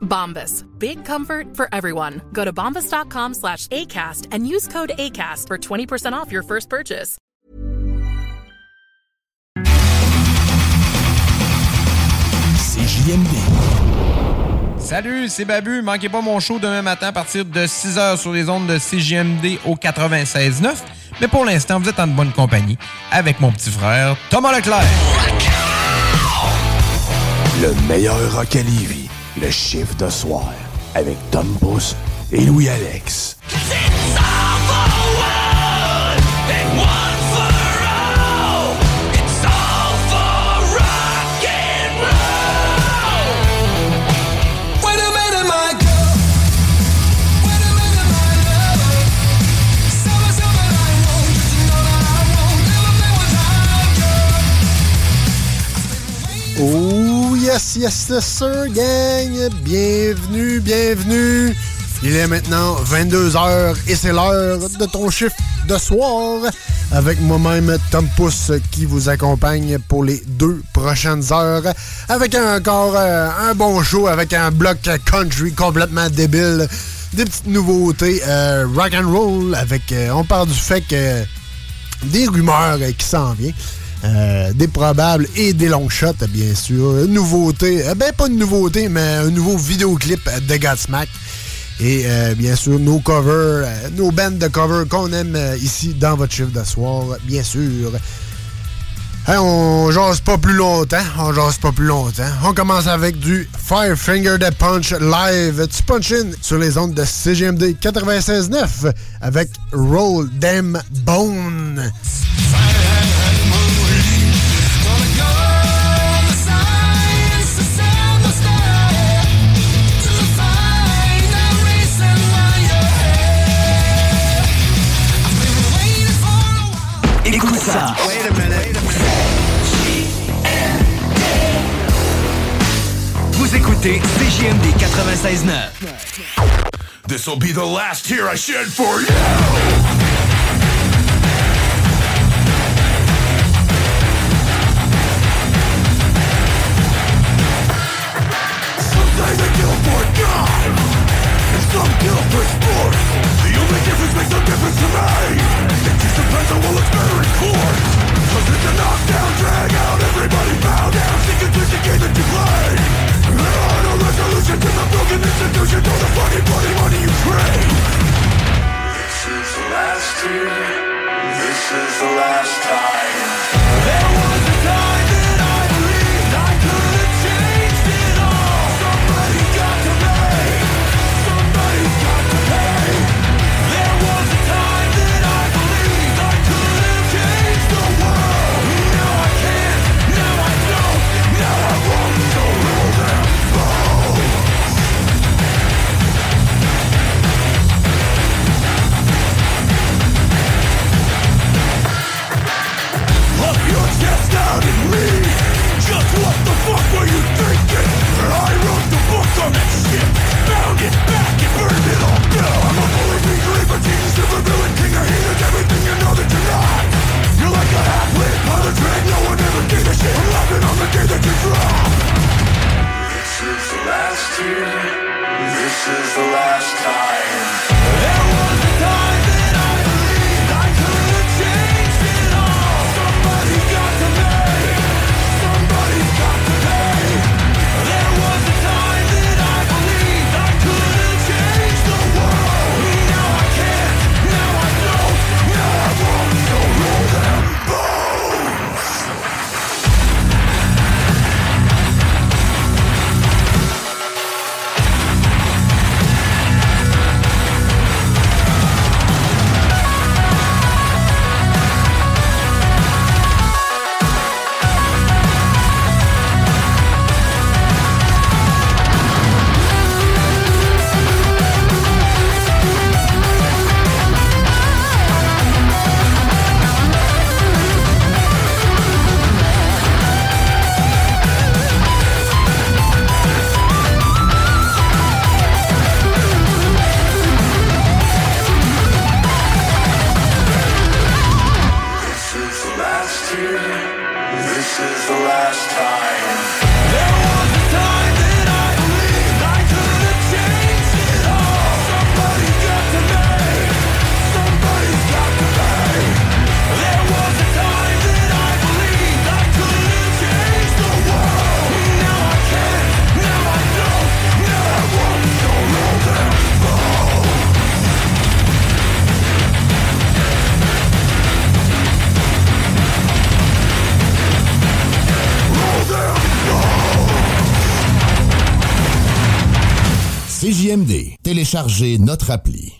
Bombas. Big comfort for everyone. Go to bombas.com slash ACAST and use code ACAST for 20% off your first purchase. CJMD. Salut, c'est Babu. Manquez pas mon show demain matin à partir de 6h sur les ondes de CJMD au 96.9. Mais pour l'instant, vous êtes en bonne compagnie avec mon petit frère Thomas Leclerc. Le meilleur rock à Lévis, le chiffre de soir, avec Tom Pousse et Louis-Alex. Oh yes, yes, yes, sir, gang! Bienvenue, bienvenue! Il est maintenant 22h et c'est l'heure de ton chiffre de soir avec moi-même Tom Pousse qui vous accompagne pour les deux prochaines heures avec encore euh, un bon show avec un bloc country complètement débile, des petites nouveautés euh, rock and roll avec euh, on parle du fait que des rumeurs qui s'en viennent. Euh, des probables et des long shots, bien sûr. Une nouveauté, euh, ben pas une nouveauté, mais un nouveau vidéoclip de Godsmack. Et euh, bien sûr, nos covers, nos bands de covers qu'on aime ici dans votre chiffre de bien sûr. On jase pas plus longtemps, on jase pas plus longtemps. On commence avec du Fire Finger de Punch live. Tu punch in sur les ondes de CGMD 96.9 avec Roll Them Bone. Ça. Vous écoutez CJMD 96.9. This'll be the last tear I shed for you. Téléchargez notre appli.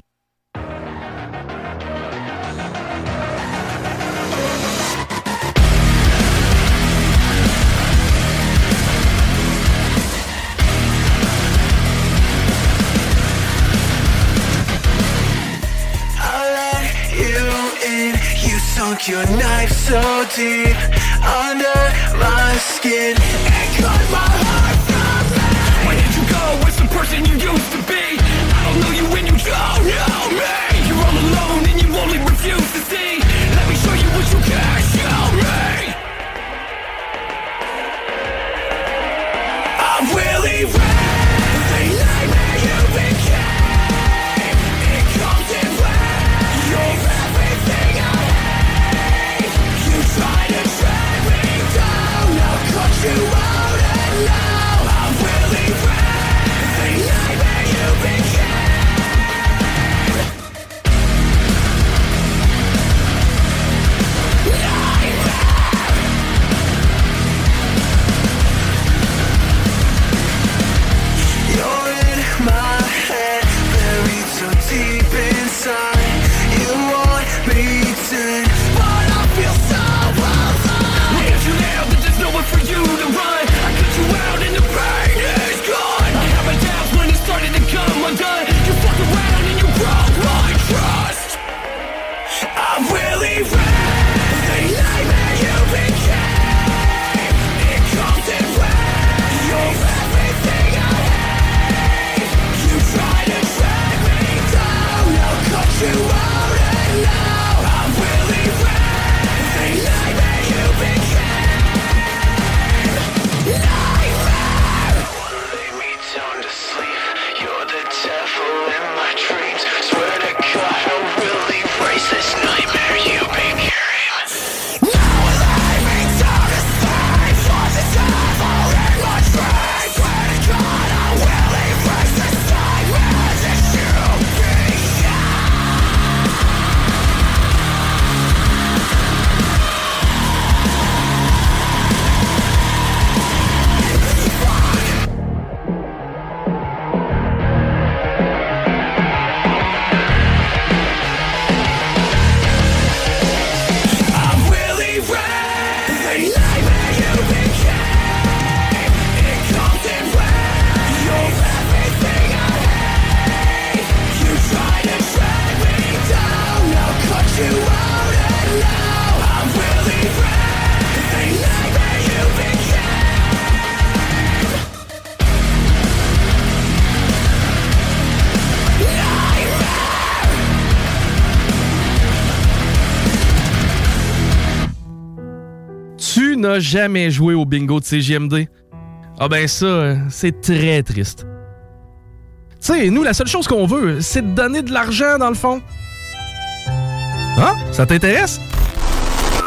sunk your knife so deep under my skin. jamais joué au bingo de CGMD? Ah ben ça, c'est très triste. Tu sais, nous, la seule chose qu'on veut, c'est de donner de l'argent dans le fond. Hein? Ça t'intéresse?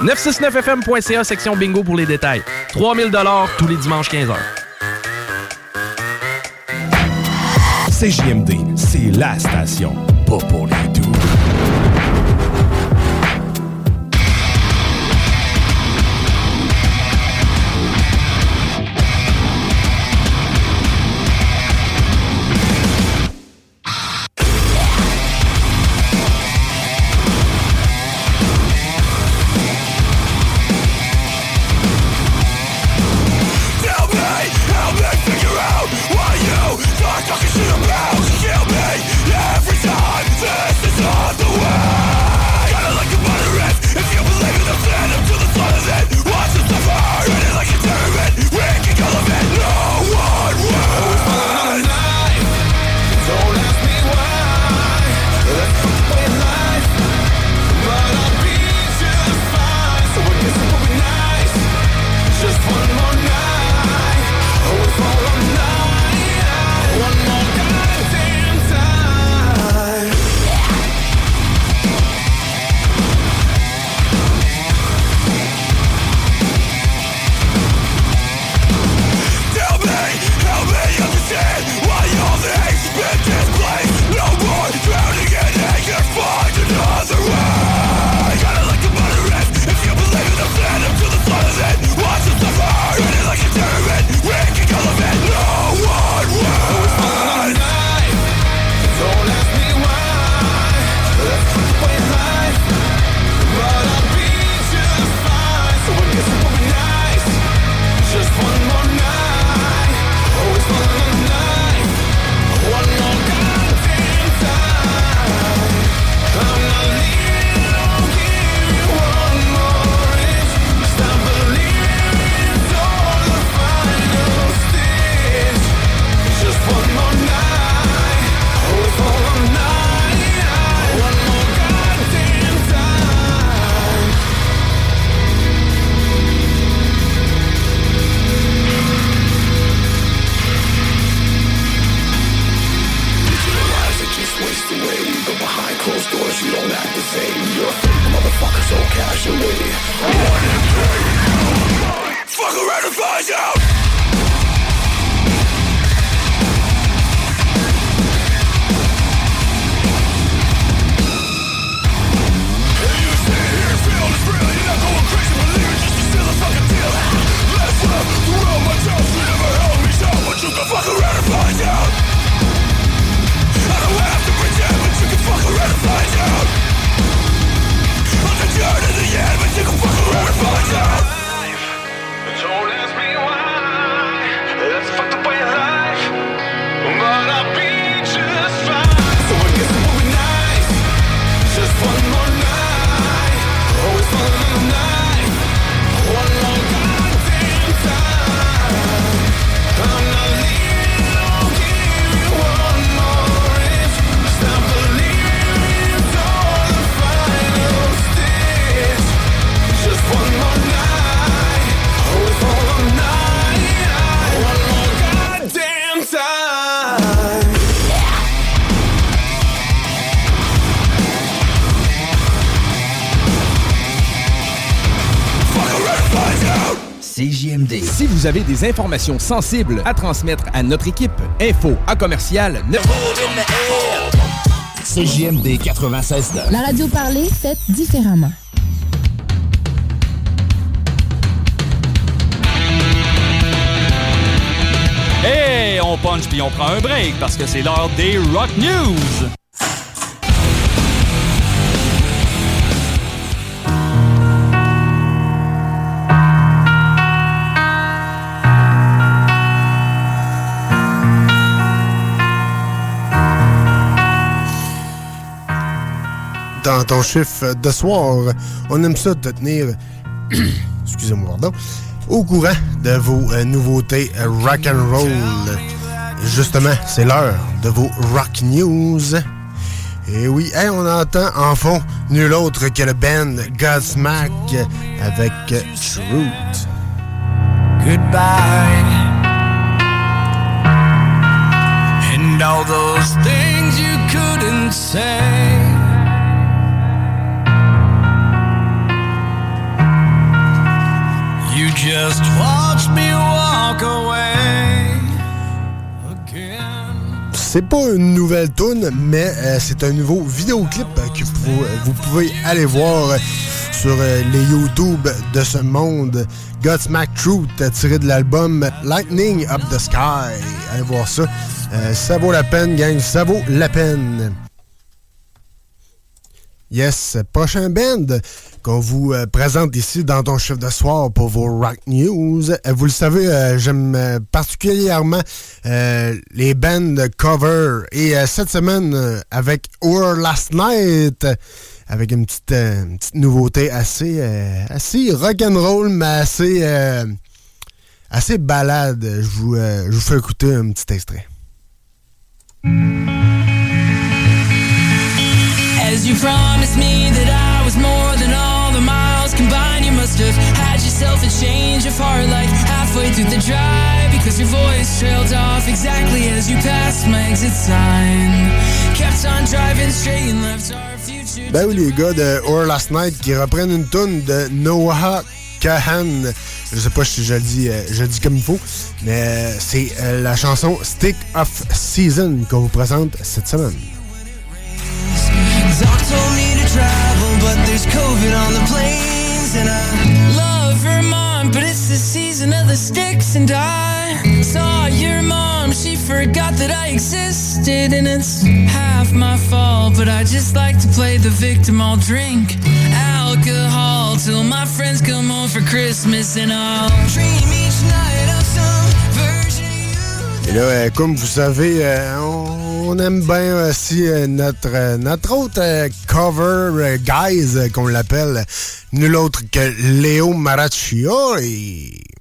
969fm.ca, section bingo pour les détails. 3000 tous les dimanches 15h. CJMD, c'est la station, pas pour les doux. Vous avez des informations sensibles à transmettre à notre équipe, info à commercial 9... CJMD 96 La radio parlée, faite différemment. Hey, on punch puis on prend un break parce que c'est l'heure des Rock News. Dans ton chiffre de soir, on aime ça te tenir, excusez-moi, pardon, au courant de vos euh, nouveautés rock and roll. Justement, c'est l'heure de vos rock news. Et oui, hey, on entend en fond nul autre que le band Godsmack avec Truth. goodbye. And all those things you couldn't say. Just watched me walk away. C'est pas une nouvelle tune, mais euh, c'est un nouveau vidéoclip que vous, euh, pouvez aller voir euh, sur les YouTube de ce monde. Godsmack Truth, tiré de l'album Lightning Up the Sky. Allez voir ça. Ça vaut la peine, gang. Ça vaut la peine. Yes, prochain band qu'on vous euh, présente ici dans ton chiffre de soir pour vos Rock News. Euh, vous le savez, euh, j'aime particulièrement les bands cover. Et cette semaine, avec Our Last Night, avec une petite, nouveauté assez, assez rock'n'roll, mais assez, assez balade. Je vous, je vous fais écouter un petit extrait. Have had yourself a change of heart like halfway through the drive because your voice trailed off exactly as you passed my exit sign. Kept on driving straight and left our future. Ben oui, les gars de Our Last Night qui reprennent une tune de Noah Kahan. Je sais pas si je le dis, euh, je le dis comme il faut, mais euh, c'est euh, la chanson Stick of Season qu'on vous présente cette semaine. Doc told me to travel, but there's COVID on the and I love Vermont, but it's the season of the sticks, and I saw your mom. She forgot that I existed, and it's half my fault, but I just like to play the victim. I'll drink alcohol till my friends come home for Christmas, and I'll dream each night of some version. of you. Et là, euh, comme vous savez, euh, on, on aime bien aussi euh, notre, euh, notre autre euh, cover guys, qu'on l'appelle, nul autre que Léo Maraccioli. Have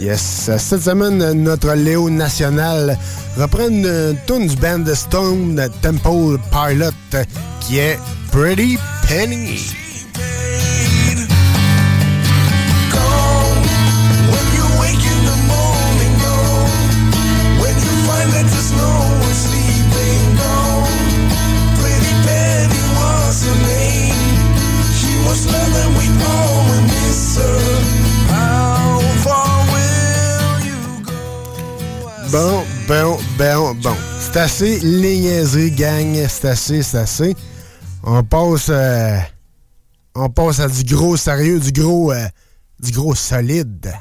Yes. Cette semaine, notre Léo National reprend une tune du band Stone Temple Pilot qui est Pretty Penny. was her. Bon, bon, bon, bon. C'est assez les gang. C'est assez, c'est assez. On passe, euh, on passe à du gros sérieux, du gros, euh, du gros solide.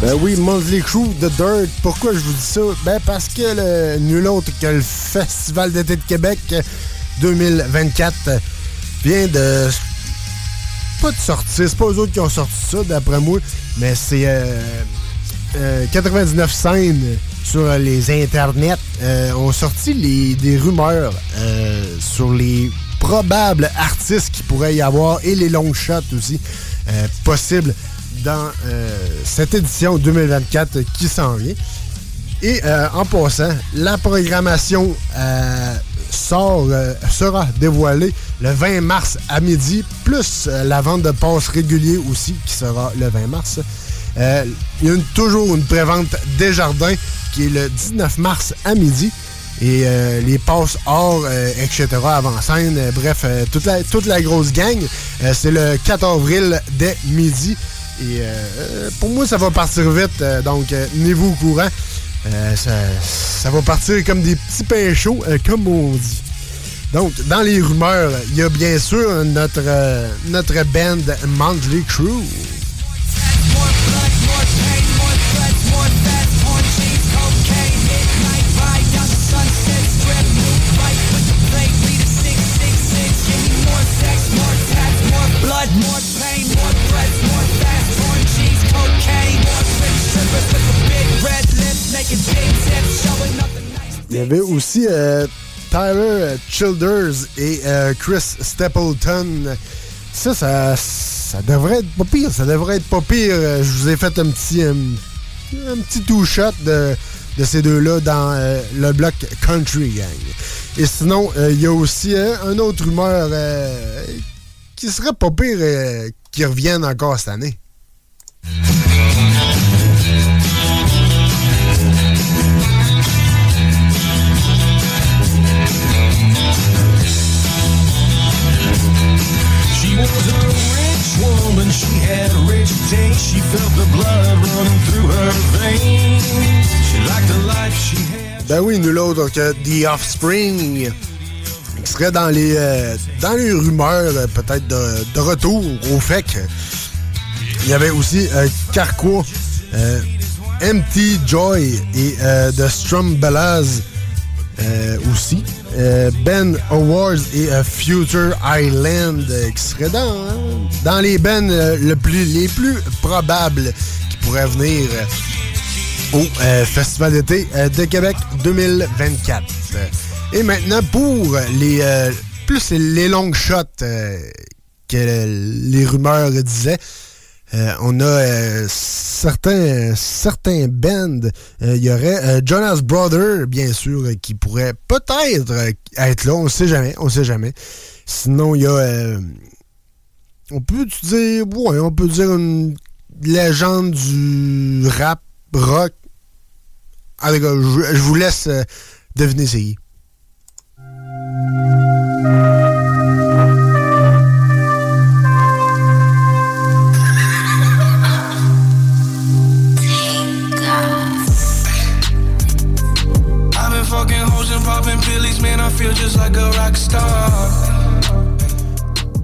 Ben oui, Monthly Crew, The Dirt. Pourquoi je vous dis ça? Ben parce que nul autre que le Festival d'été de Québec 2024 vient de. Pas de sortir, c'est pas eux autres qui ont sorti ça, d'après moi, mais c'est euh, 99 scènes sur les internets euh, ont sorti des rumeurs euh, sur les probables artistes qui pourraient y avoir et les long shots aussi euh, possibles dans cette édition 2024 qui s'en vient. Et en passant, la programmation sort, sera dévoilée le 20 mars à midi, plus la vente de passes réguliers aussi qui sera le 20 mars. Euh, il y a une, toujours une prévente Desjardins qui est le 19 mars à midi. Et euh, les passes hors, euh, etc., avant scène, bref, toute, la, toute la grosse gang, c'est le 4 avril dès midi. Et pour moi, ça va partir vite, donc tenez-vous au courant. Ça, ça, va partir comme des petits pains chauds, comme on dit. Donc, dans les rumeurs, il y a bien sûr notre, notre band Monthly Crew. Il y avait aussi euh, Tyler Childers et euh, Chris Stapleton. Ça, ça, devrait être pas pire. Ça devrait être pas pire. Euh, je vous ai fait un petit, un, two-shot de, ces deux-là dans le bloc Country Gang. Et sinon, il y a aussi un autre rumeur qui serait pas pire qui revienne encore cette année. Ben oui, nul autre que The Offspring, qui serait dans les, euh, dans les rumeurs euh, peut-être de, retour au fait Il y avait aussi euh, Carquois, Empty Joy et The Strum Bellas aussi. ben Awards et Future Island qui seraient dans, dans les plus, les plus probables qui pourraient venir au Festival d'été de Québec 2024. Et maintenant, pour les plus les longs shots que les rumeurs disaient, on a certains, certains bands. Il y aurait Jonas Brother, bien sûr, qui pourrait peut-être être là. On ne sait jamais. On sait jamais. Sinon, il y a. on peut dire. On peut dire une légende du rap rock. Cas, je, je vous laisse deviner c'est.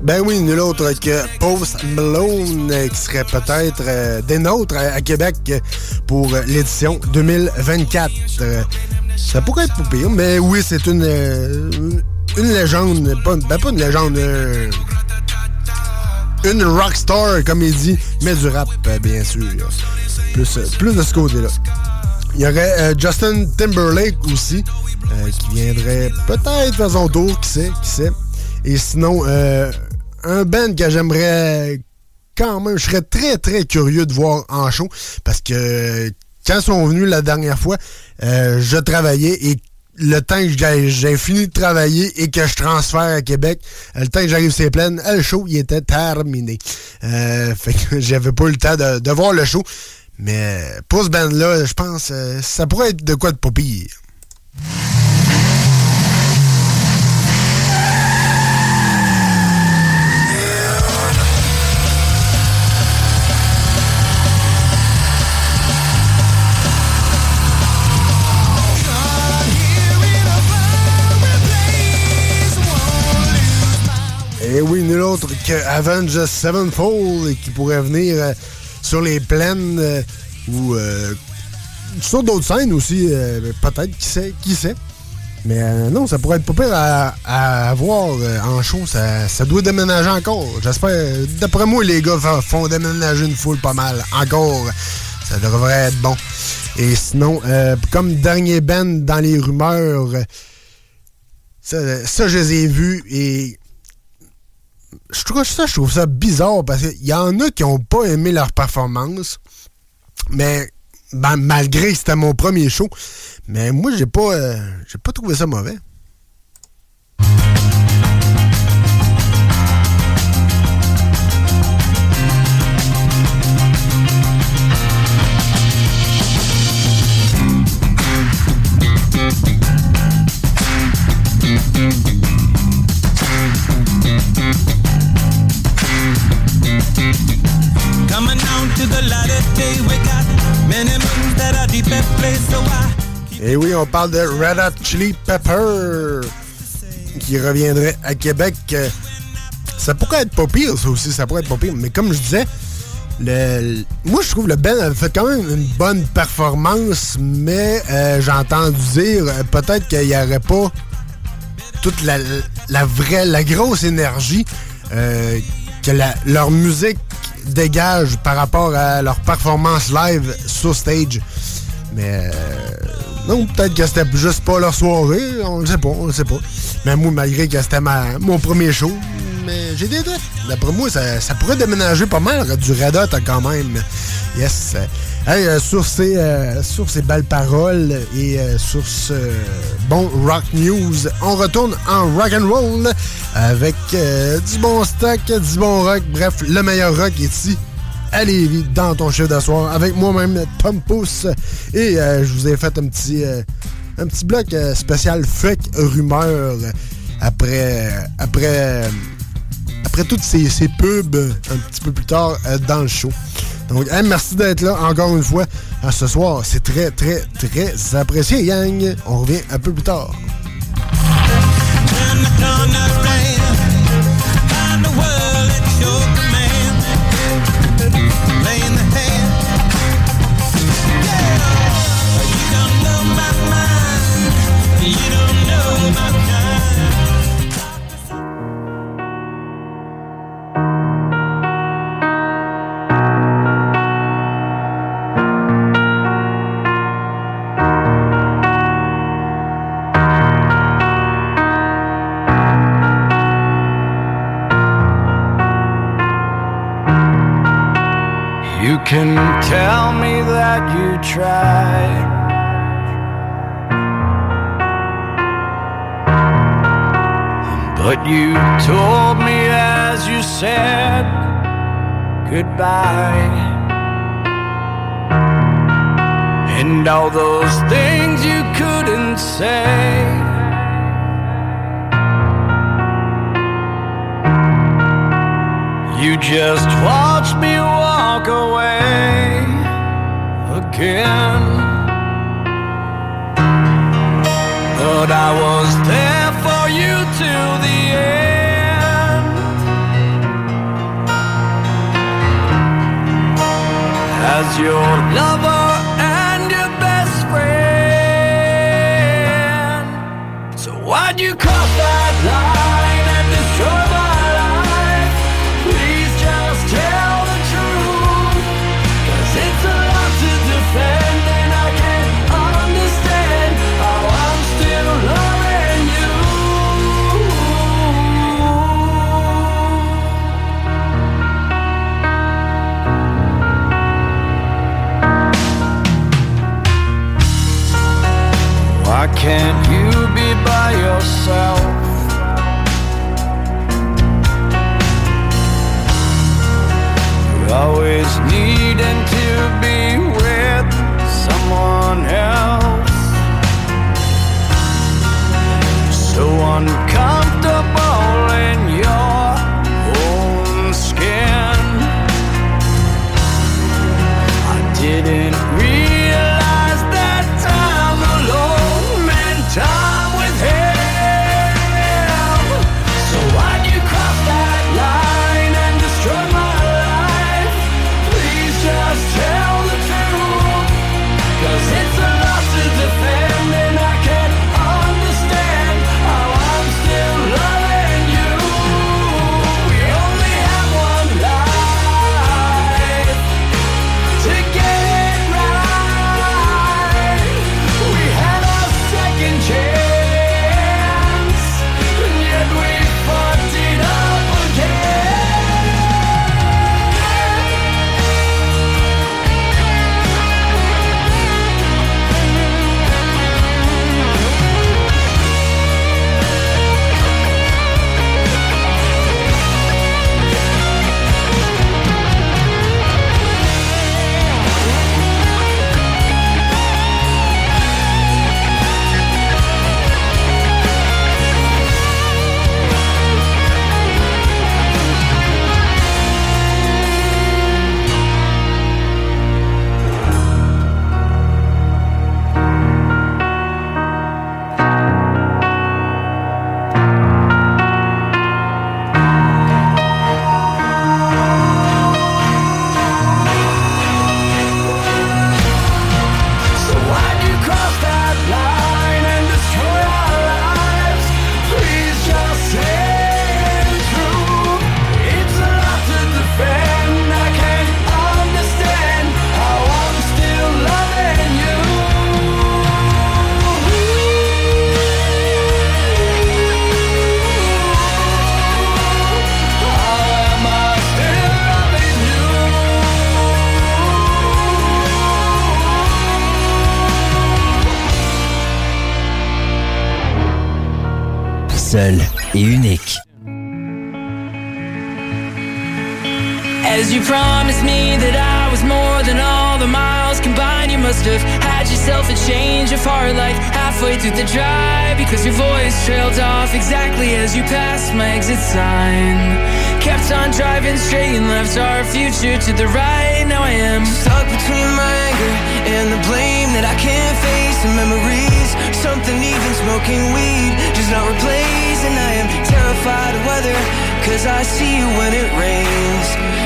Ben oui, nul autre que Post Malone, qui serait peut-être euh, des nôtres à, Québec pour l'édition 2024. ça pourrait être pour mais oui, c'est une, euh, une légende, pas, ben pas une légende, euh, une rockstar, comme il dit, mais du rap, bien sûr. Plus, plus de ce côté-là. Il y aurait Justin Timberlake aussi, qui viendrait peut-être à son tour, qui sait, qui sait. Et sinon, un band que j'aimerais quand même, je serais très très curieux de voir en show parce que quand ils sont venus la dernière fois, euh, je travaillais et le temps que j'ai fini de travailler et que je transfère à Québec, euh, le temps que j'arrive sur les le show, il était terminé. Euh, fait que j'avais pas le temps de, voir le show. Mais pour ce band-là, je pense euh, ça pourrait être de quoi de pas. Et oui, nul autre que Avengers Sevenfold qui pourrait venir euh, sur les plaines euh, ou euh, sur d'autres scènes aussi, euh, peut-être, qui sait, qui sait. Mais euh, non, ça pourrait être pas pire à, voir euh, en show. Ça, ça doit déménager encore. J'espère. D'après moi, les gars font déménager une foule pas mal. Encore. Ça devrait être bon. Et sinon, euh, comme dernier band dans les rumeurs, ça, je les ai vus et je trouve ça, je trouve ça bizarre parce qu'il y en a qui ont pas aimé leur performance, mais ben, malgré c'était mon premier show, mais moi j'ai pas, euh, j'ai pas trouvé ça mauvais. Down to the Et oui, on parle de Red Hot Chili Pepper qui reviendrait à Québec. Ça pourrait être pas pire, ça aussi, ça pourrait être pas pire. Mais comme je disais, moi je trouve le Ben avait fait quand même une bonne performance, mais euh, j'ai entendu dire euh, peut-être qu'il n'y aurait pas toute la, vraie, la grosse énergie euh, que leur musique dégage par rapport à leur performance live sur stage. Mais euh, non, peut-être que c'était juste pas leur soirée, on le sait pas, on le sait pas. Mais moi, malgré que c'était mon premier show, mais j'ai des doutes. D'après moi, ça, pourrait déménager pas mal du Red Hot quand même. Yes. Hey, euh, sur, ces, euh, sur ces belles paroles et sur ce bon rock news, on retourne en rock and roll avec du bon stock, du bon rock. Bref, le meilleur rock est ici à Lévis, dans ton chiffre d'asseoir, avec moi-même, Tom Pousse. Et euh, je vous ai fait un petit, euh, un petit bloc euh, spécial fake rumeur après, après, après toutes ces, pubs un petit peu plus tard euh, dans le show. Donc, merci d'être là encore une fois ce soir. C'est très, très, très apprécié, Yang. On revient un peu plus tard. You can tell me that you tried. But you told me as you said goodbye. And all those things you couldn't say. You just watched me walk away again. But I was there for you till the end. As your lover and your best friend. So why'd you cross Can't you be by yourself? You always needing to be with someone else. So uncomfortable. Have had yourself a change of heart like halfway through the drive because your voice trailed off exactly as you passed my exit sign. Kept on driving straight and left our future to the right. Now I am Stuck between my anger and the blame that I can't face and memories. Something even smoking weed does not replace. And I am terrified of weather, cause I see you when it rains.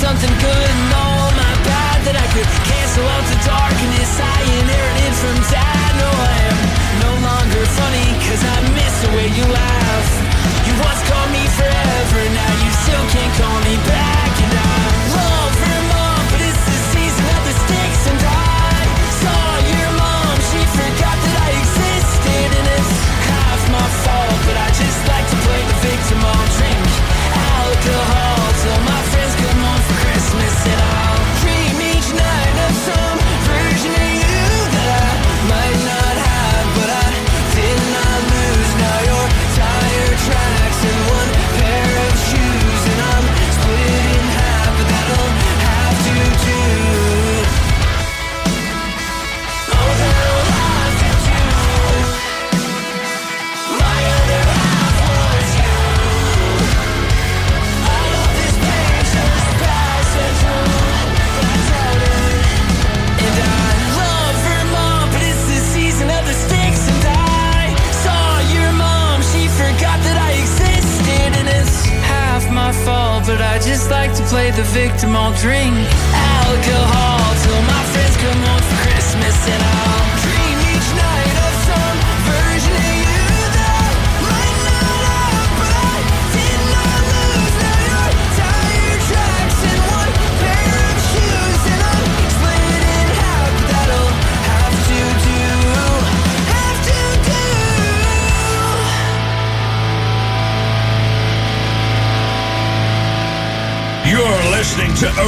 something good and all my bad, that I could cancel out the darkness I inherited from dad. No, I am no longer funny, cause I miss the way you laugh. You once called me forever, now you still can't call me back. Play the victim. I'll drink alcohol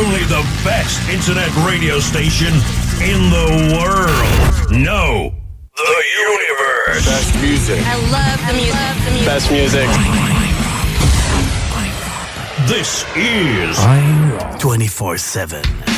only the best internet radio station in the world. No, the universe. Best music. I love the music. Love the music. Best music. This is 24 7.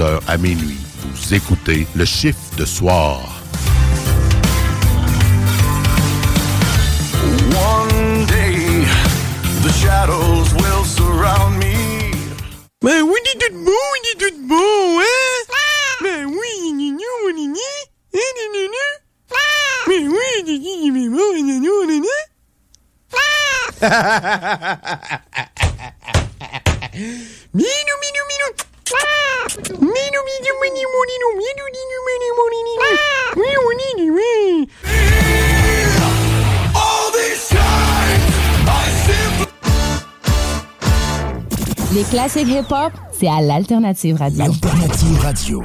à minuit. Vous écoutez le chiffre de soir. Mais oui! c'est hip-hop, c'est à. L'Alternative Radio.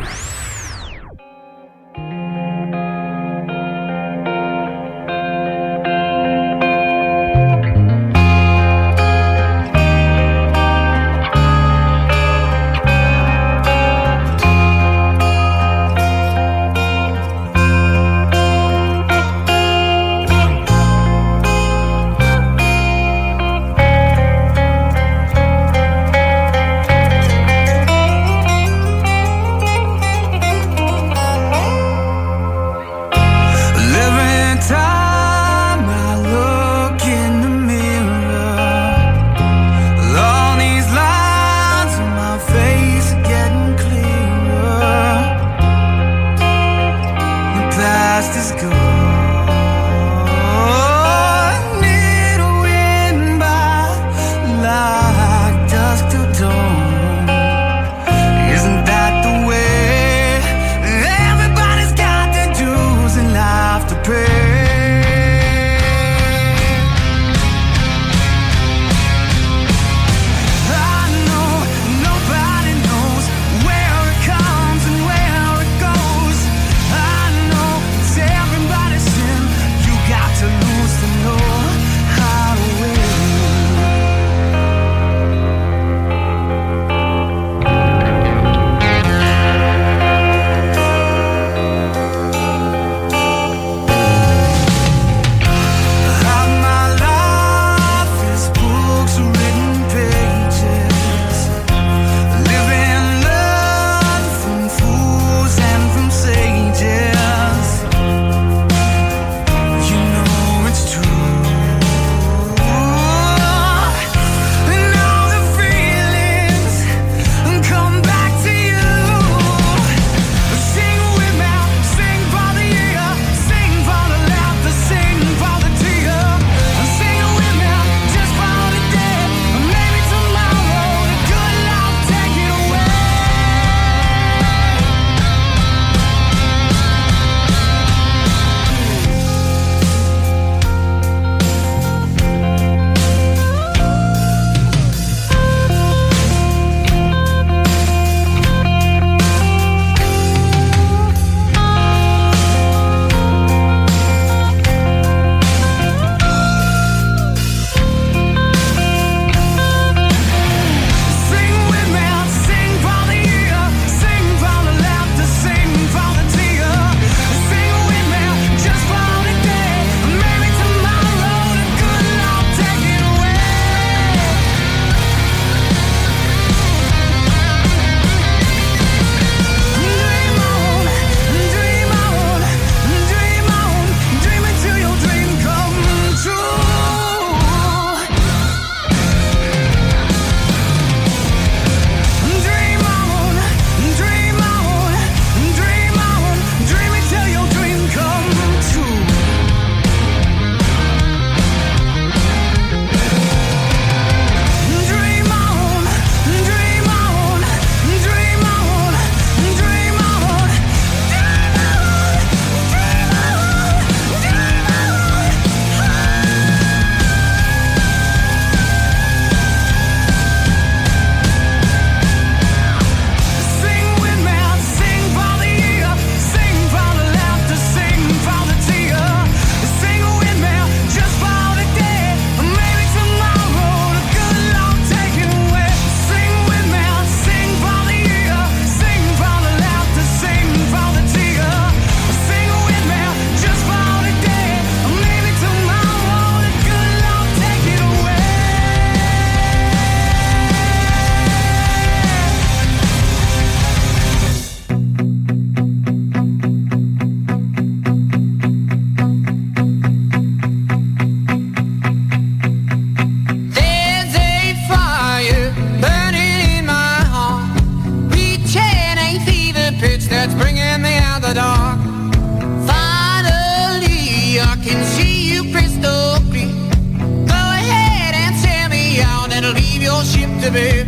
and leave your ship to bid.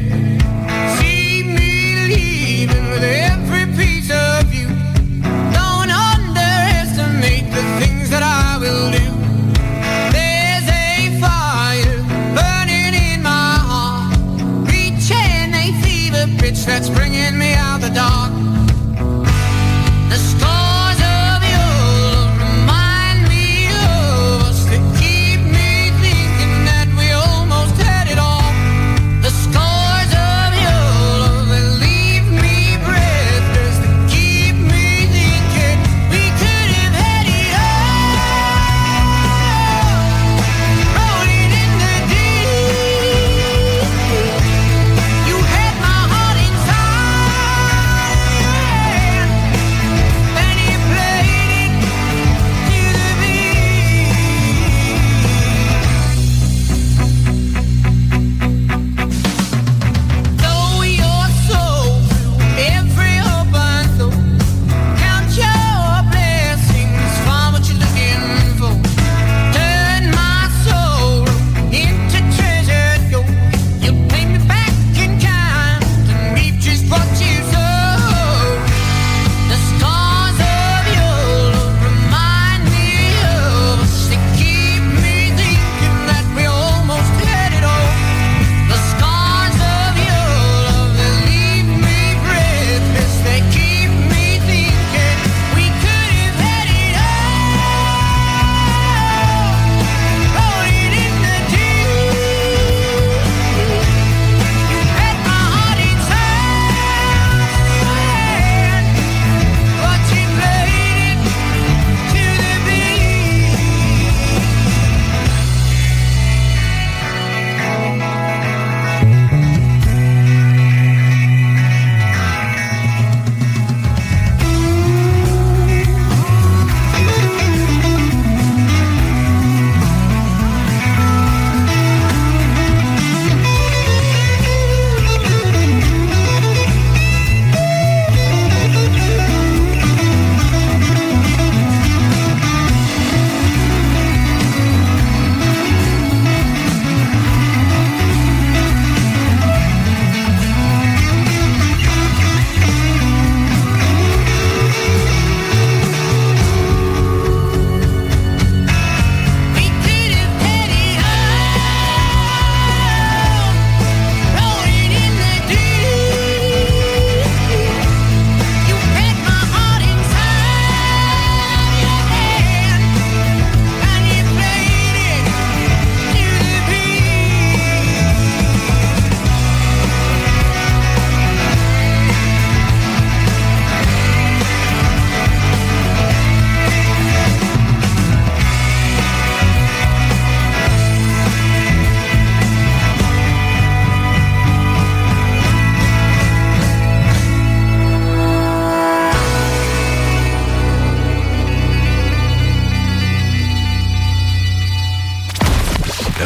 See me leaving with every piece of you. Don't underestimate the things that I will do. There's a fire burning in my heart, reaching a fever pitch that's.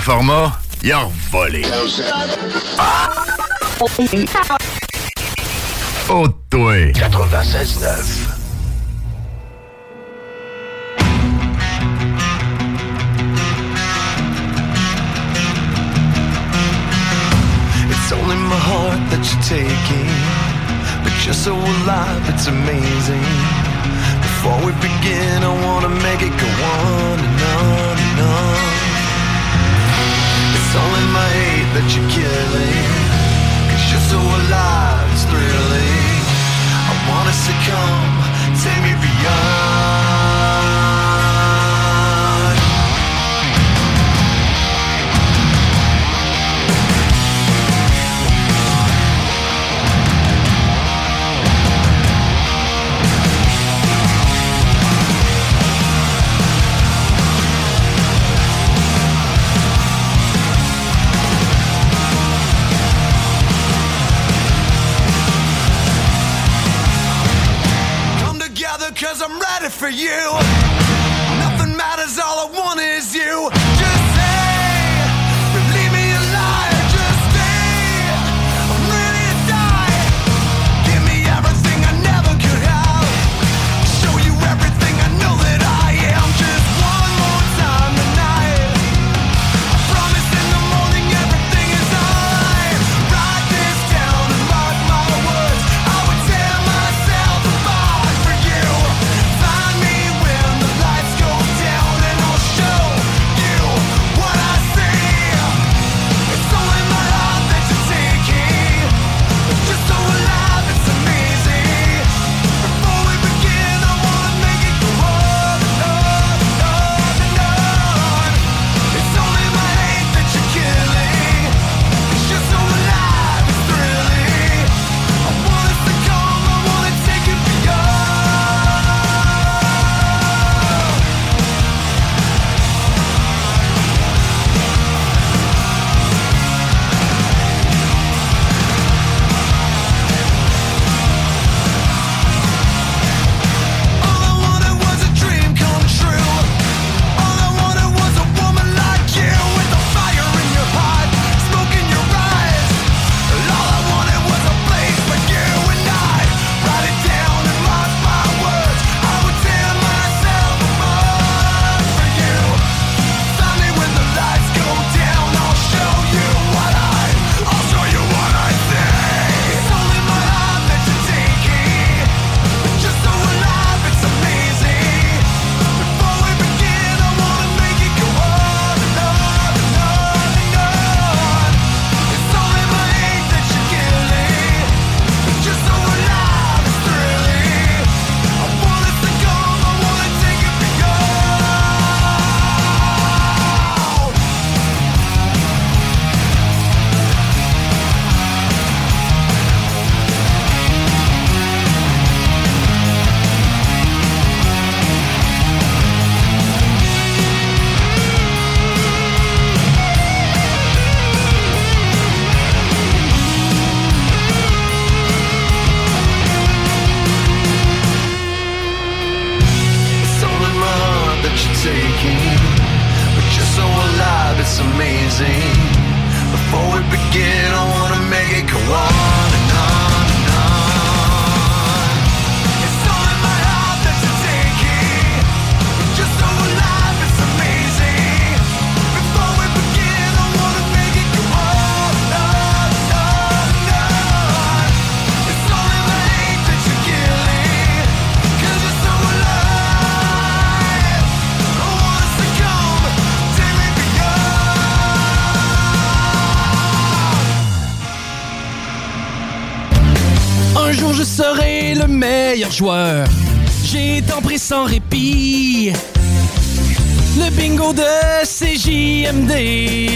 format, il a heart Oh, toi. 96.9. that you're taking But you're so alive, it's amazing Before we begin, I wanna make it go on and on and on it's only my hate that you're killing. Cause you're so alive, it's thrilling. I wanna succumb, take me beyond. for you. CGMD,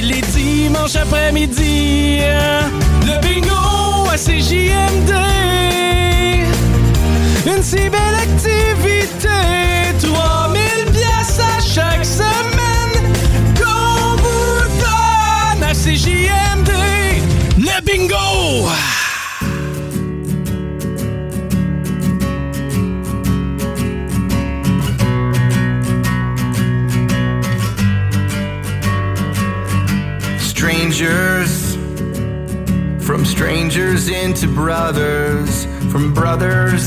les dimanches après-midi.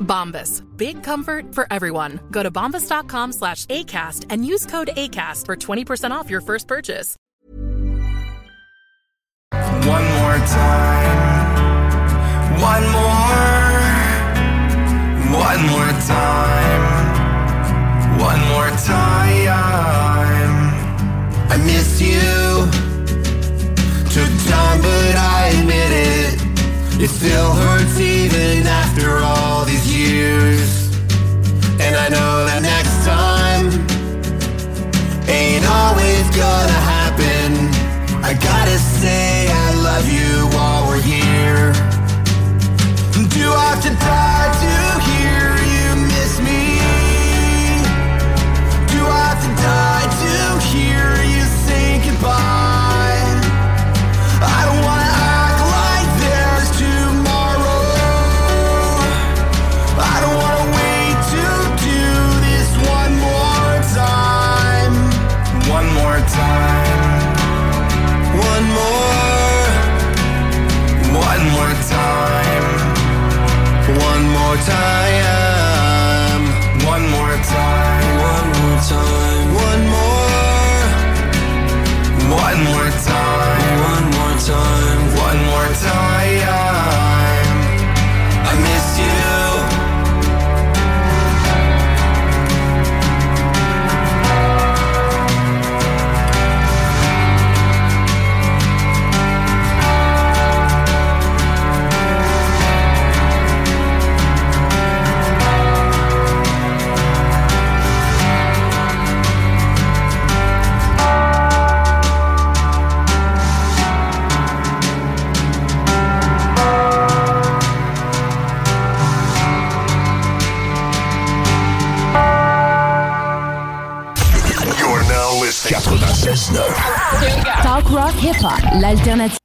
Bombas. Big comfort for everyone. Go to bombas.com slash ACAST and use code ACAST for 20% off your first purchase. One more time. One more. One more time. One more time. I miss you. Took time, but I admit it. It still hurts even after all these. And I know that next time ain't always gonna happen. I gotta say I love you while we're here. Do I have to die to 96.9. Talk rock hip hop, l'alternative.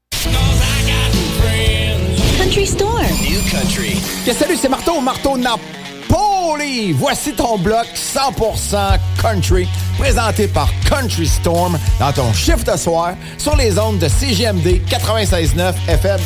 Country Storm. New Country. Salut, c'est Marteau, Marteau Napoli. Voici ton bloc 100% country, présenté par Country Storm dans ton chiffre de soir sur les ondes de CGMD 96.9 FM.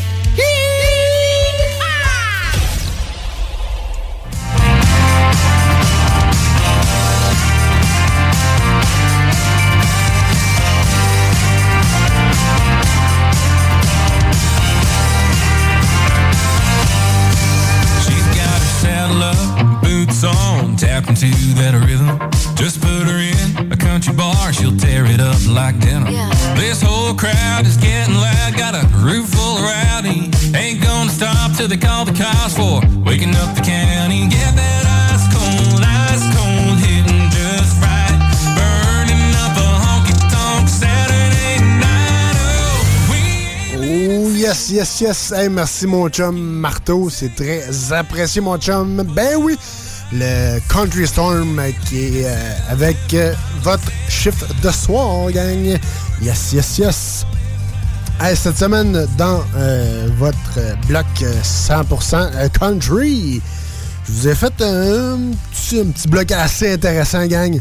Tap into that rhythm. Just put her in a country bar, she'll tear it up like denim. This whole crowd is getting loud, got a room full of rowdy. Ain't gonna stop till they call the cops for waking up the county. Get that ice cold, ice cold, hitting just right. Burning up a honky tonk Saturday night. Oh, we Oh, yes, yes, yes. Hey, merci, mon chum Marteau. C'est très apprécié, mon chum. Ben oui, le Country Storm qui est euh, avec euh, votre chiffre de soir, gang. Yes, yes, yes. Hey, cette semaine, dans euh, votre bloc euh, 100% euh, country, je vous ai fait un petit, un petit bloc assez intéressant, gang.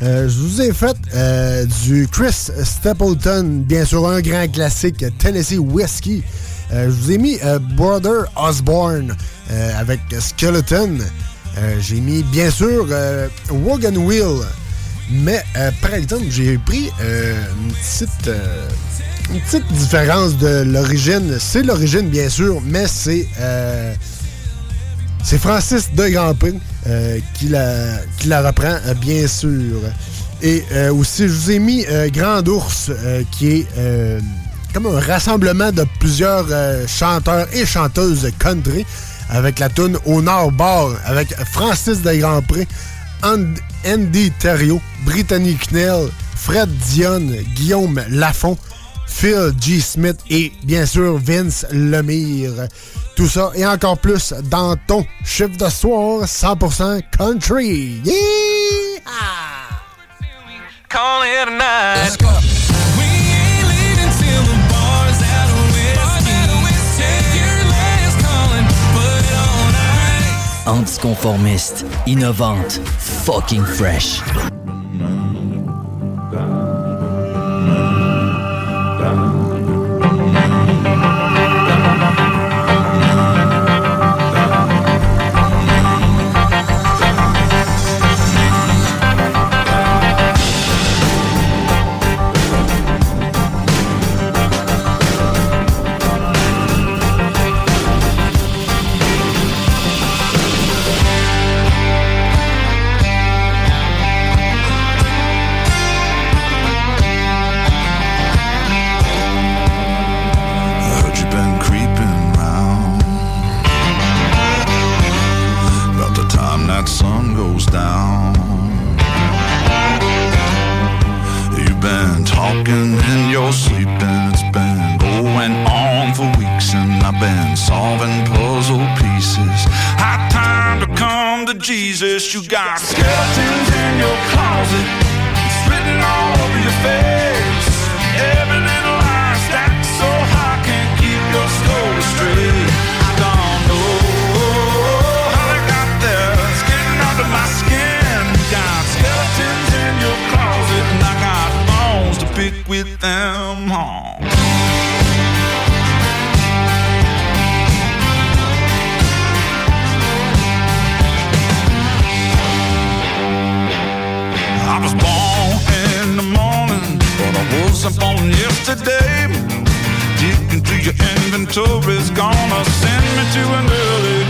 Je vous ai fait du Chris Stapleton, bien sûr un grand classique, Tennessee Whiskey. Je vous ai mis Brother Osborne avec Skeleton. Euh, J'ai mis bien sûr euh, Wheel. Mais euh, par exemple, j'ai pris euh, une petite une petite différence de l'origine. C'est l'origine, bien sûr, mais c'est Francis de euh, qui, la, qui la reprend, bien sûr. Et aussi, je vous ai mis Grand Ours, qui est comme un rassemblement de plusieurs chanteurs et chanteuses country, avec la tune Au Nord-Bord, avec Francis de Grandpré, And- Andy Thériault, Brittany Knell, Fred Dion, Guillaume Lafont, Phil G. Smith et bien sûr Vince Lemire. Tout ça et encore plus dans ton chiffre de soir 100% country. Yeah! Call it a night. Anticonformiste, innovante, fucking fresh. Sleep, it's been going on for weeks. And I've been solving puzzle pieces. High time to come to Jesus. You got skeletons in your closet, spitting all over your face. today. Deep into your inventory's gonna send me to an early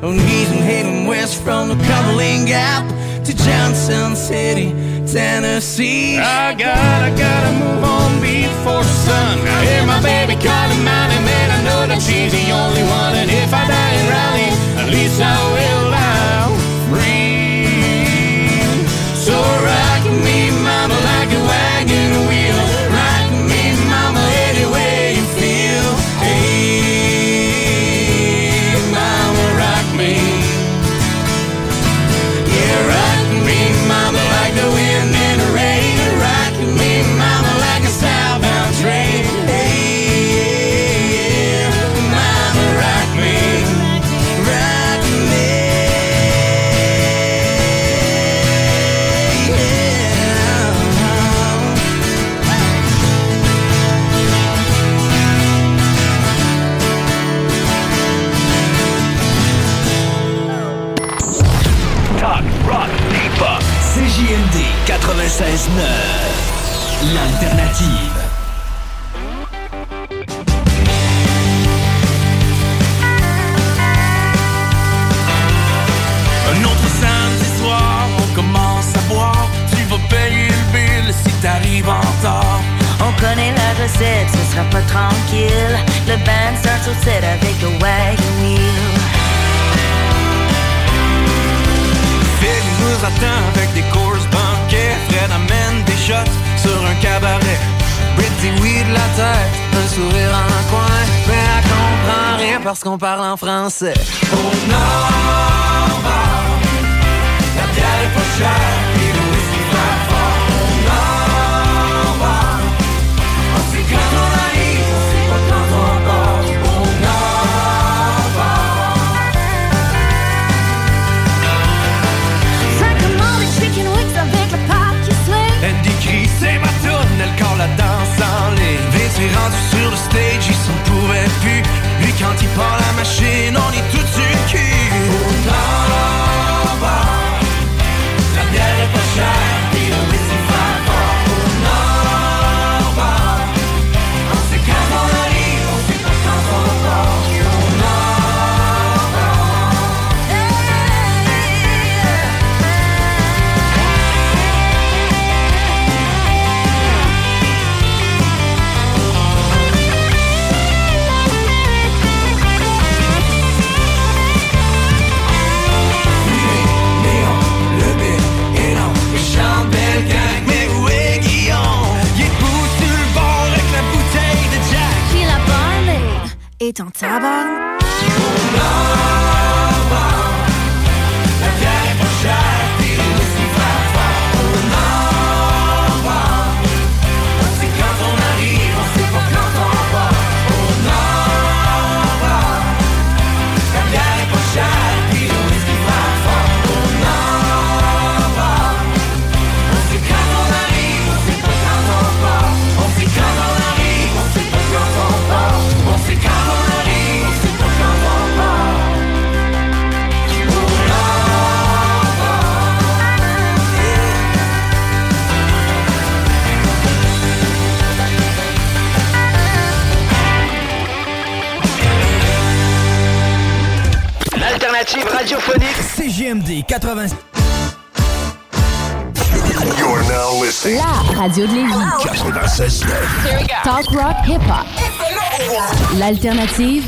And he's heading west from the Cumberland Gap to Johnson City, Tennessee. I gotta, gotta move on before sun. I hear my baby calling mine, and I know that she's the only one. And if I die in Raleigh, at least I will On connaît la recette, ce sera pas tranquille. Le band starts au set avec le wagon wheel. Phil nous attend avec des courses banquets. Fred amène des shots sur un cabaret. Britty oui de la tête, un sourire en coin. Mais elle comprend rien parce qu'on parle en français. Oh non, la bière est pas chère, la danse. Vince est rendu sur le stage, il s'en pouvait plus. Lui, quand il part la machine, on est tout le cul. 80. You're now listening. La radio de Lévis. 96.9. Talk rock hip hop. L'alternative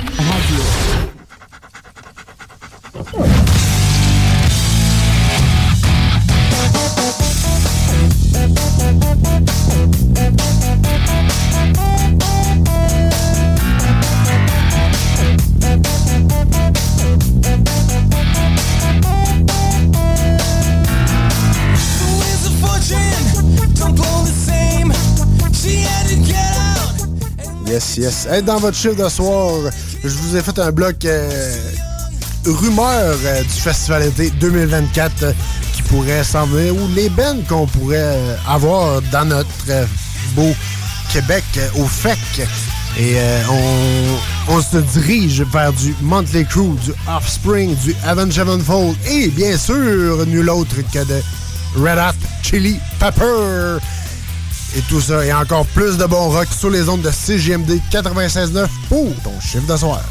Yes. Hey, dans votre chiffre de soir, je vous ai fait un bloc euh, rumeur euh, du Festival été 2024 euh, qui pourrait s'en venir, ou les bennes qu'on pourrait avoir dans notre beau Québec au FEC. Et on, on se dirige vers du Monthly Crew, du Offspring, du Avenged Sevenfold et bien sûr, nul autre que de Red Hot Chili Pepper et tout ça et encore plus de bons rock sur les ondes de CGMD 96.9 pour ton chiffre d'asseoir.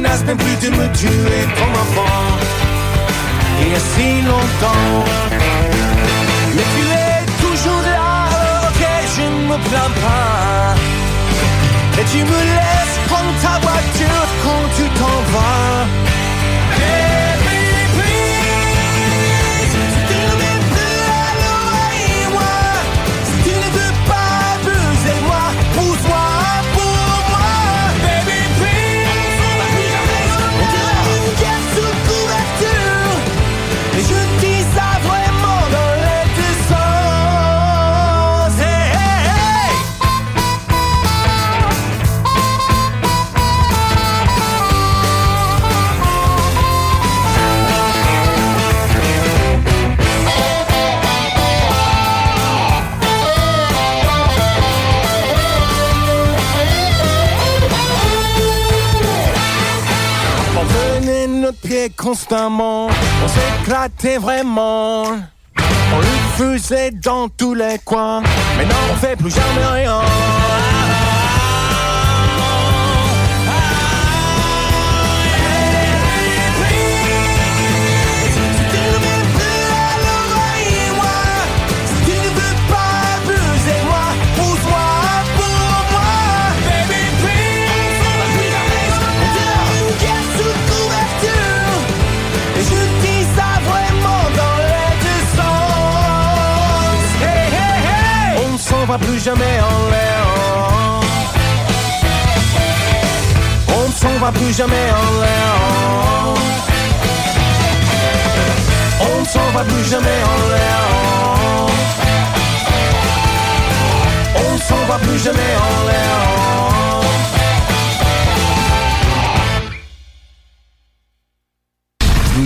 menace même plus de me tuer comme avant Il y a si longtemps. Mais tu es toujours là, ok je ne me plains pas. Et tu me laisses prendre ta voiture quand tu t'en vas. constamment, on s'éclatait vraiment. On le faisait dans tous les coins, mais non, on fait plus jamais rien. va plus jamais en l'air. On ne s'en va plus jamais en l'air. On ne s'en va plus jamais en l'air. On ne s'en va plus jamais en l'air.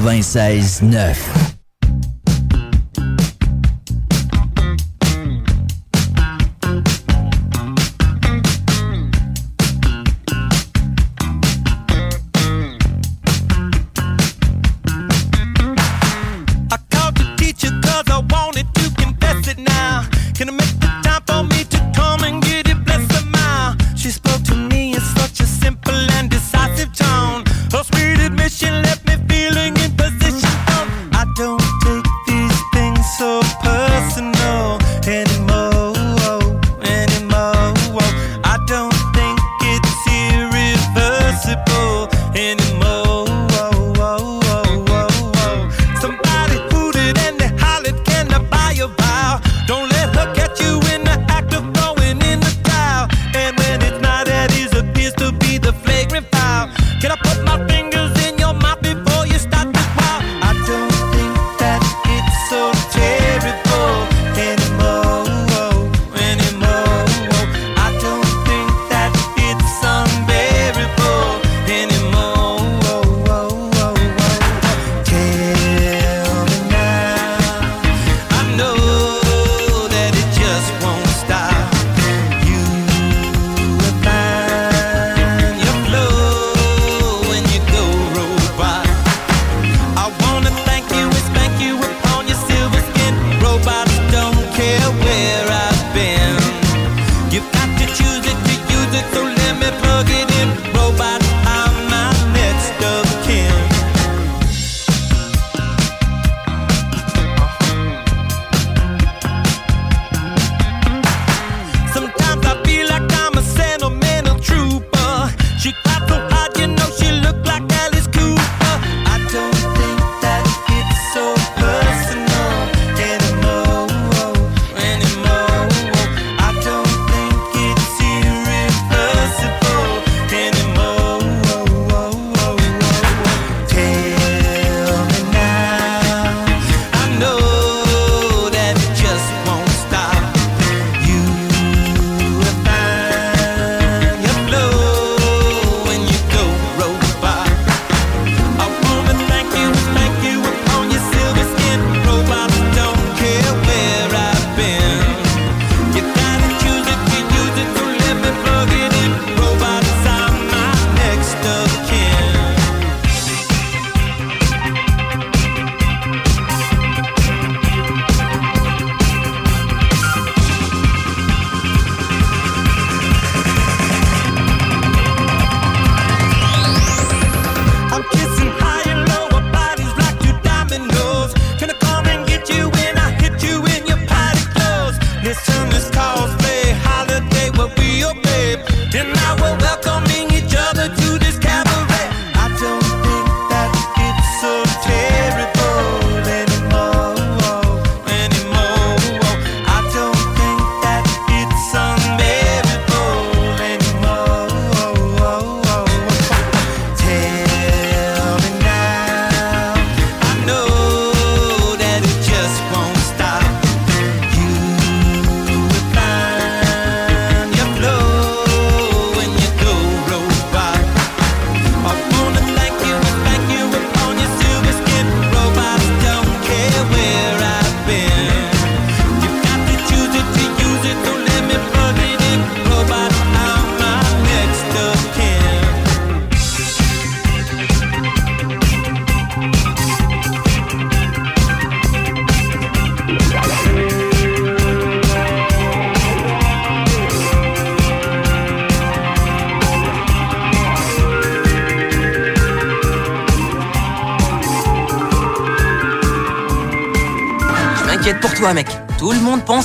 96.9.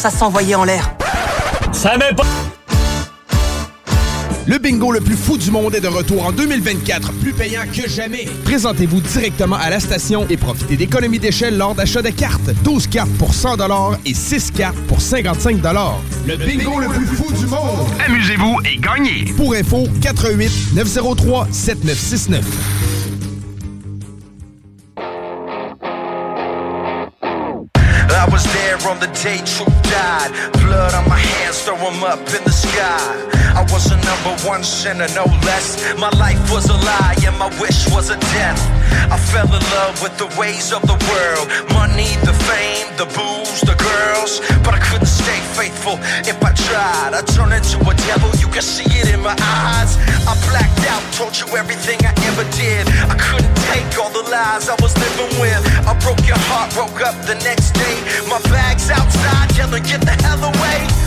commence à s'envoyer en l'air. Ça met pas... Le bingo le plus fou du monde est de retour en 2024, plus payant que jamais. Présentez-vous directement à la station et profitez d'économies d'échelle lors d'achat de cartes. 12 cartes pour 100 et 6 cartes pour 55 Le, le bingo, le plus, fou, du monde. Amusez-vous et gagnez. Pour info, 88 903 7969. I was there the day up in the sky. I was a number one sinner, no less. My life was a lie, and my wish was a death. I fell in love with the ways of the world money, the fame, the booze, the girls. But I couldn't stay faithful if I tried. I turned into a devil, you can see it in my eyes. I blacked out, told you everything I ever did. I couldn't take all the lies I was living with. I broke your heart, woke up the next day. My bag's outside, yelling, get the hell away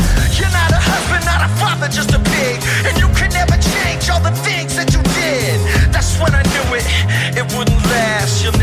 husband, not a father, just a pig. And you can never change all the things that you did. That's when I knew it, it wouldn't last. You'll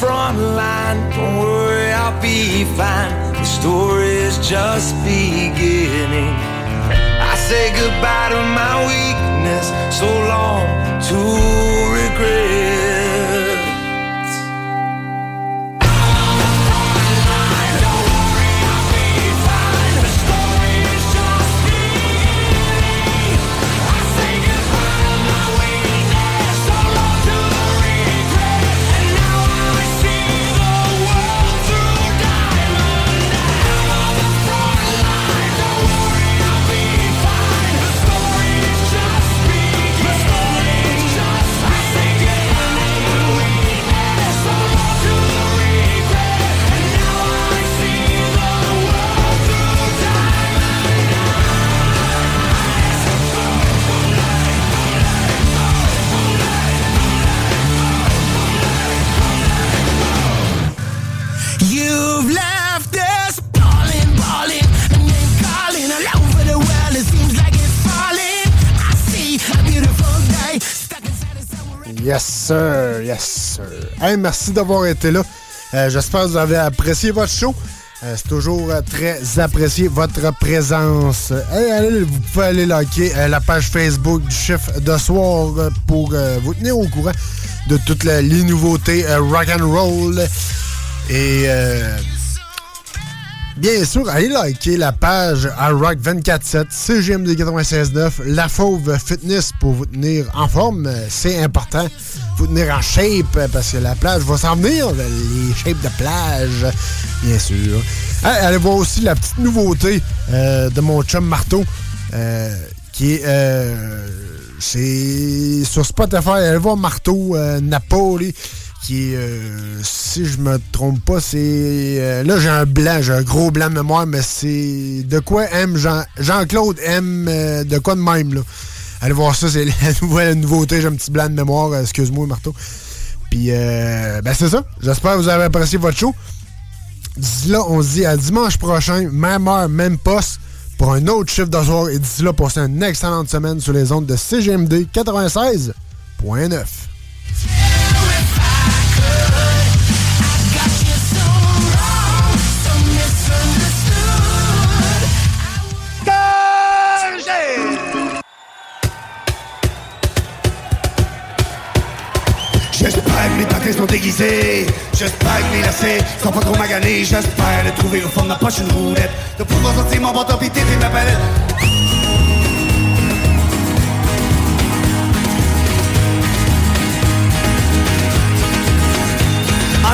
front line. Don't worry, I'll be fine. The story is just beginning. I say goodbye to my weakness. So long to regret. Yes, sir. Yes, sir. Hey, merci d'avoir été là. Euh, J'espère que vous avez apprécié votre show. Euh, C'est toujours euh, très apprécié votre présence. Allez, vous pouvez aller liker la page Facebook du chiffre de soir pour vous tenir au courant de toutes les nouveautés rock and roll. Et bien sûr, allez liker la page iRock 24-7, CGMD 96.9, La Fauve Fitness pour vous tenir en forme. C'est important. Vous tenir en shape parce que la plage va s'en venir. Les shapes de plage, bien sûr. Allez voir aussi la petite nouveauté euh, de mon chum Marteau euh, qui est. euh, sur Spotify. Allez voir Marteau Napoli qui est, euh, si je me trompe pas, c'est... euh, là, j'ai un blanc, j'ai un gros blanc de mémoire, mais c'est... De quoi aime Jean- Jean-Claude aime euh, de quoi de même, là? Allez voir ça, c'est la nouvelle nouveauté, j'ai un petit blanc de mémoire, excuse-moi, Marteau. Puis, ben c'est ça. J'espère que vous avez apprécié votre show. D'ici là, on se dit à dimanche prochain, même heure, même poste, pour un autre chiffre de. Et d'ici là, passez une excellente semaine sur les ondes de CGMD 96.9. sont déguisés J'espère que mes lacets sont pas trop maganés J'espère de trouver au fond de ma poche une roulette. De pouvoir sortir mon bâton pis ma palette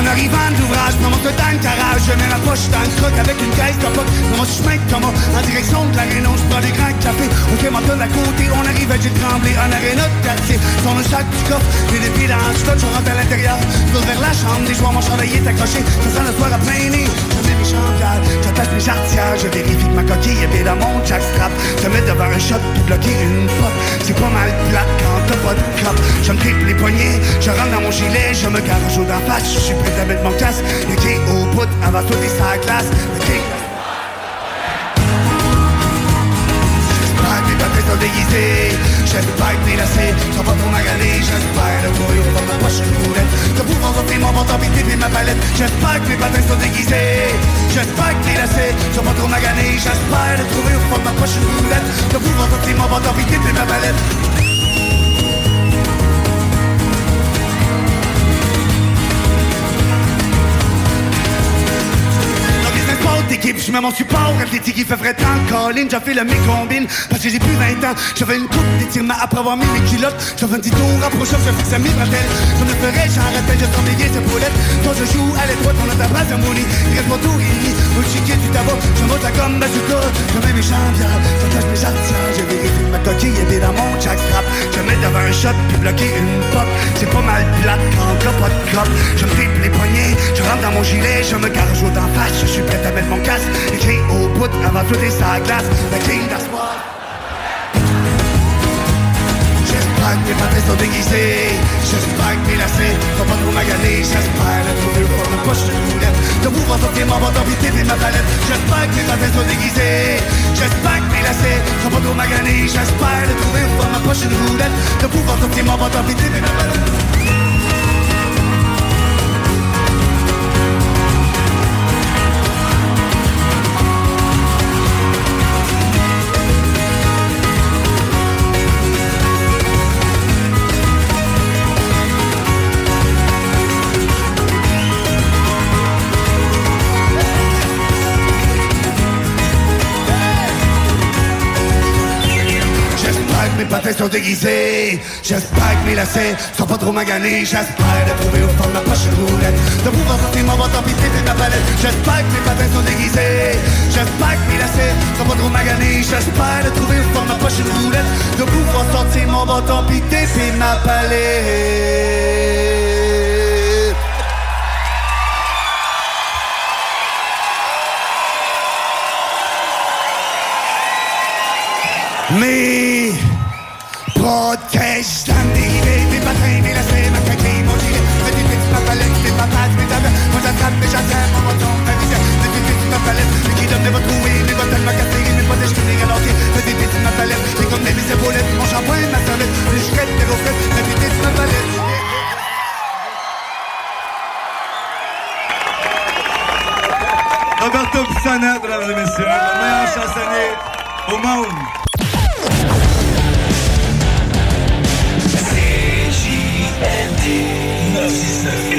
arrivant de l'ouvrage, je monte dans le garage. Je mets ma poche dans le croc avec une caisse de pote Dans mon chemin de coma, en direction de l'aréna Je prends des grands cafés, au Clémenton à côté On arrive à Gilles Tremblay, en aréna de quartier. Sur le sac du coffre, j'ai des pieds dans le slot Je rentre à l'intérieur, je cours vers la chambre Les joueurs, mon chandail est accroché, ça sent le soir à plein nez Mes mes jarretières Je vérifie que ma coquille est bien dans mon jackstrap. Je mets devant un shot pour bloquer une pop C'est pas mal plate quand t'as pas de cop Je me tripe les poignets, je rentre dans mon gilet Je me garage au d'en face, je suis prêt à mettre mon casque Le quai au bout, avant tout des glace Sont déguisés J'espère que mes lacets sont pas trop maganés J'espère le fond de ma poche une roulette. De pouvoir sortir mon bâton pis et ma palette. J'espère que mes pâtés sont déguisés. J'espère que mes lacets sont pas trop maganés J'espère le trouver au fond de ma poche une roulette. De pouvoir sortir mon bâton pis et ma palette d'équipe, je mets mon support athlétique, il fait vrai temps colline, j'ai fait le mécombine Parce que j'ai plus 20 ans, j'avais une coupe d'étirement après avoir mis mes culottes. J'avais un petit tour approchant, je fixe à mes bretelles Je me ferais, rappelle, je sens mes vieilles épaulettes Toi je joue à l'étroite, on a ta base à mon tour et demi, au chiquet du tabac Je monte la gomme bazooka, je mets mes jambières J'attache mes jarretières, je vérifie ma coquille bien dans mon jackstrap Je mets devant un shot, puis bloquer une pop. C'est pas mal plate quand pas de cop Je me les poignets, je rentre dans mon gilet Je me garage au d'en face, je suis prêt à mettre mon casque. Écrit au bout, avant tout et sa glace. D'asseoir J'espère que mes pâtés sont déguisés J'espère que mes lacets sont pas trop maganés. J'espère la trouver de ma poche de roulette De pouvoir sortir mon bâton pis et ma palette. J'espère que mes pâtés sont déguisés J'espère que mes lacets sont pas trop maganés. J'espère le trouver de ma poche de roulette De pouvoir sortir mon bâton pis et ma palette sont déguisés. J'espère que mes lacets sont pas trop maganés. J'espère de trouver au fond de ma prochaine roulette. De pouvoir sortir mon bâton pis péter ma palette. J'espère que mes patins sont déguisés. J'espère que mes lacets sont pas trop maganés. J'espère de trouver au fond de ma prochaine roulette. De pouvoir sortir mon bâton pis péter ma palette. Mes protèges d'un dérivé, mes patins, mes lacets, ma caquille, mon gilet, mes petites ma palette, mes papates, mes tables, moi j'attrape, mais j'attrape, mon bâton, ma visée, mes petites ma palette, mes qui donne, mes trouver, mes bottes, ma cassée, mes protèges, qui n'égaloquent, mes petites ma palette, mes comme mes épaulettes, mon shampoing, ma serviette, mes chouettes, mes reflets, mes petites ma palette. Roberto messieurs, le meilleur chansonnier au monde. Andy.